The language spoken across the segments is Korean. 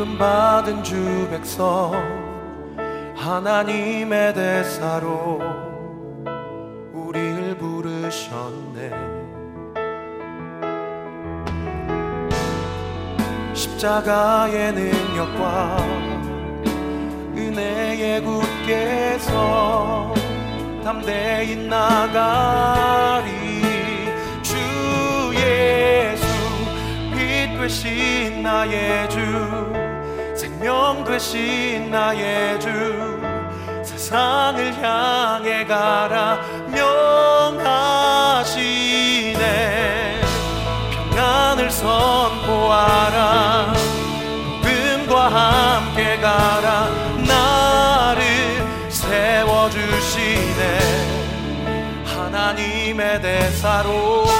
부름받은 주 백성 하나님의 대사로 우리를 부르셨네. 십자가의 능력과 은혜의 굳게서 담대히 나가리 주의 되신 나의 주 생명 되신 나의 주 세상을 향해 가라 명하시네. 평안을 선포하라. 복음과 함께 가라. 나를 세워주시네. 하나님의 대사로.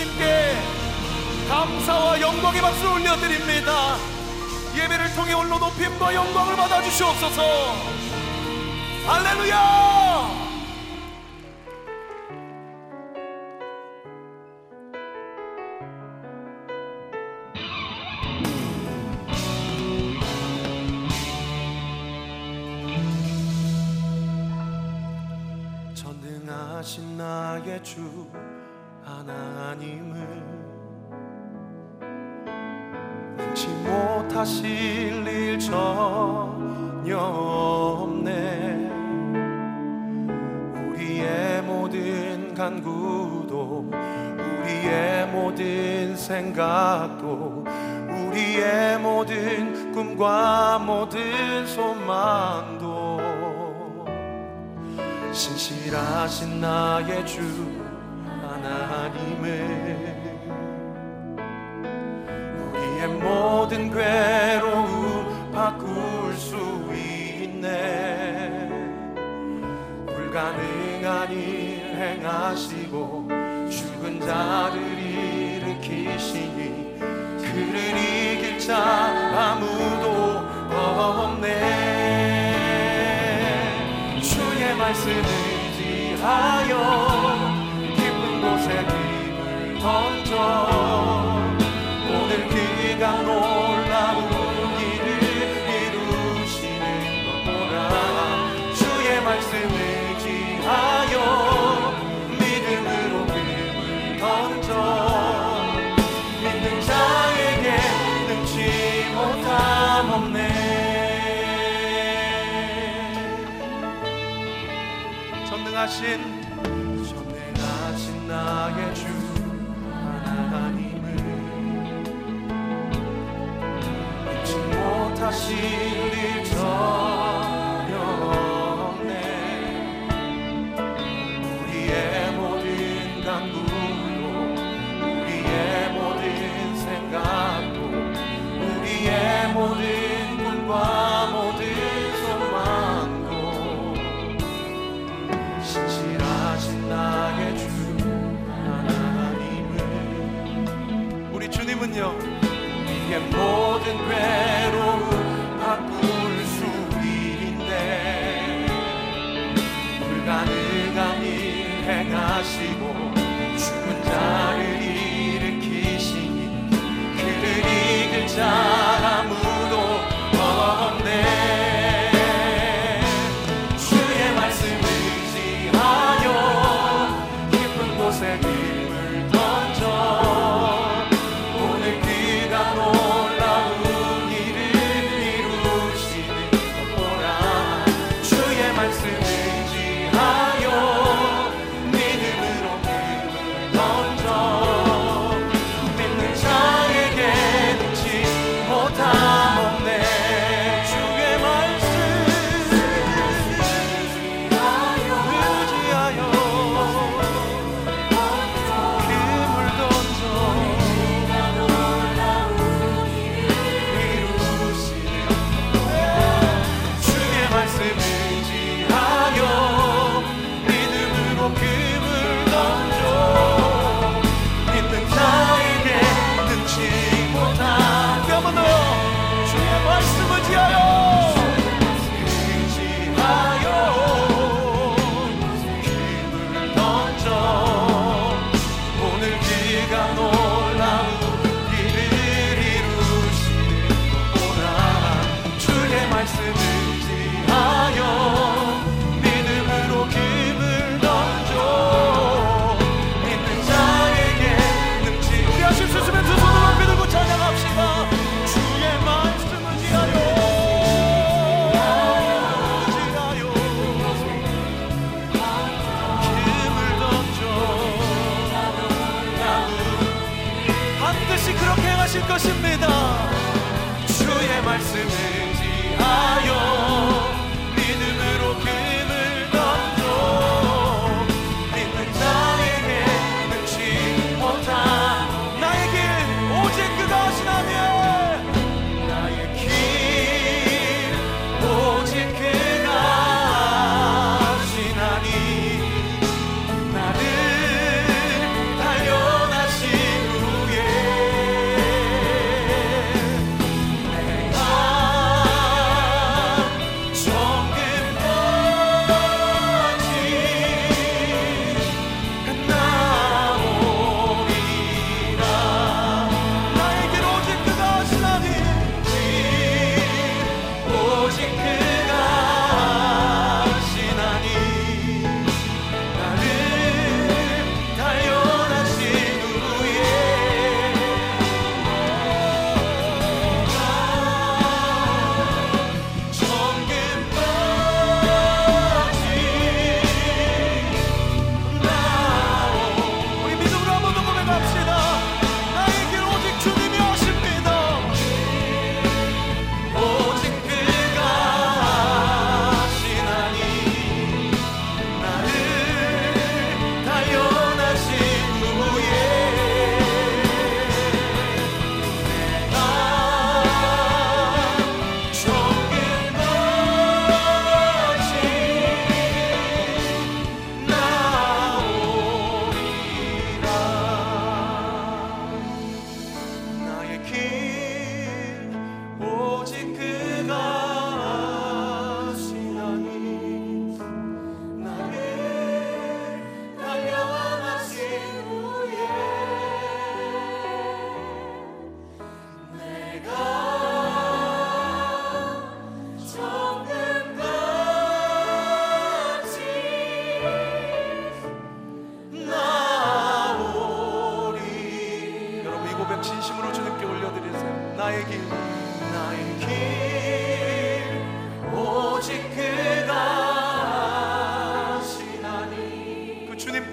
하나님께 감사와 영광의 박수를 올려드립니다. 예배를 통해 올로 높임과 영광을 받아주시옵소서. 할렐루야! 전능하신 나의 주 하나님을 능치 못하실 일 전혀 없네. 우리의 모든 간구도 우리의 모든 생각도 우리의 모든 꿈과 모든 소망도 신실하신 나의 주 하나님을. 우리의 모든 괴로움 바꿀 수 있네. 불가능한 일 행하시고 죽은 자를 일으키시니 그를 이길 자 아무도 없네. 주의 말씀을 지하여 힘을 던져. 오늘 그가 놀라운 일을 이루시는 것 보라 주의 말씀을 지하여 믿음으로 금을 던져. 믿는 자에게 능치 못함 없네. 전능하신 나의 주 하나님을 잊지 못하실 일 주님은요 우리의 모든 괴로움 바꿀 수 있네 불가능한 일 행하시고 죽은 자를 일으키시니 그를 이길 자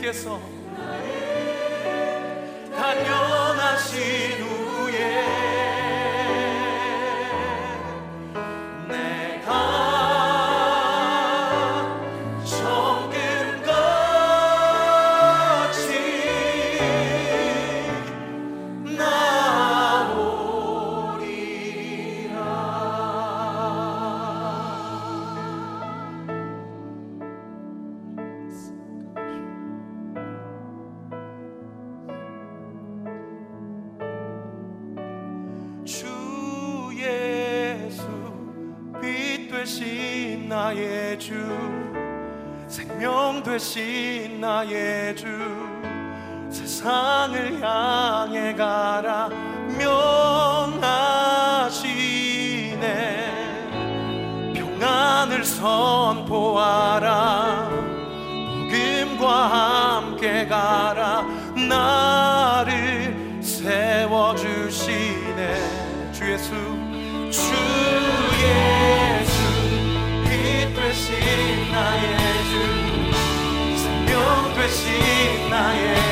direção. 나의 주 생명 되신 나의 주 세상을 향해 가라 명하시네. 평안을 선포하라. 복음과 함께 가라. 나 Yeah.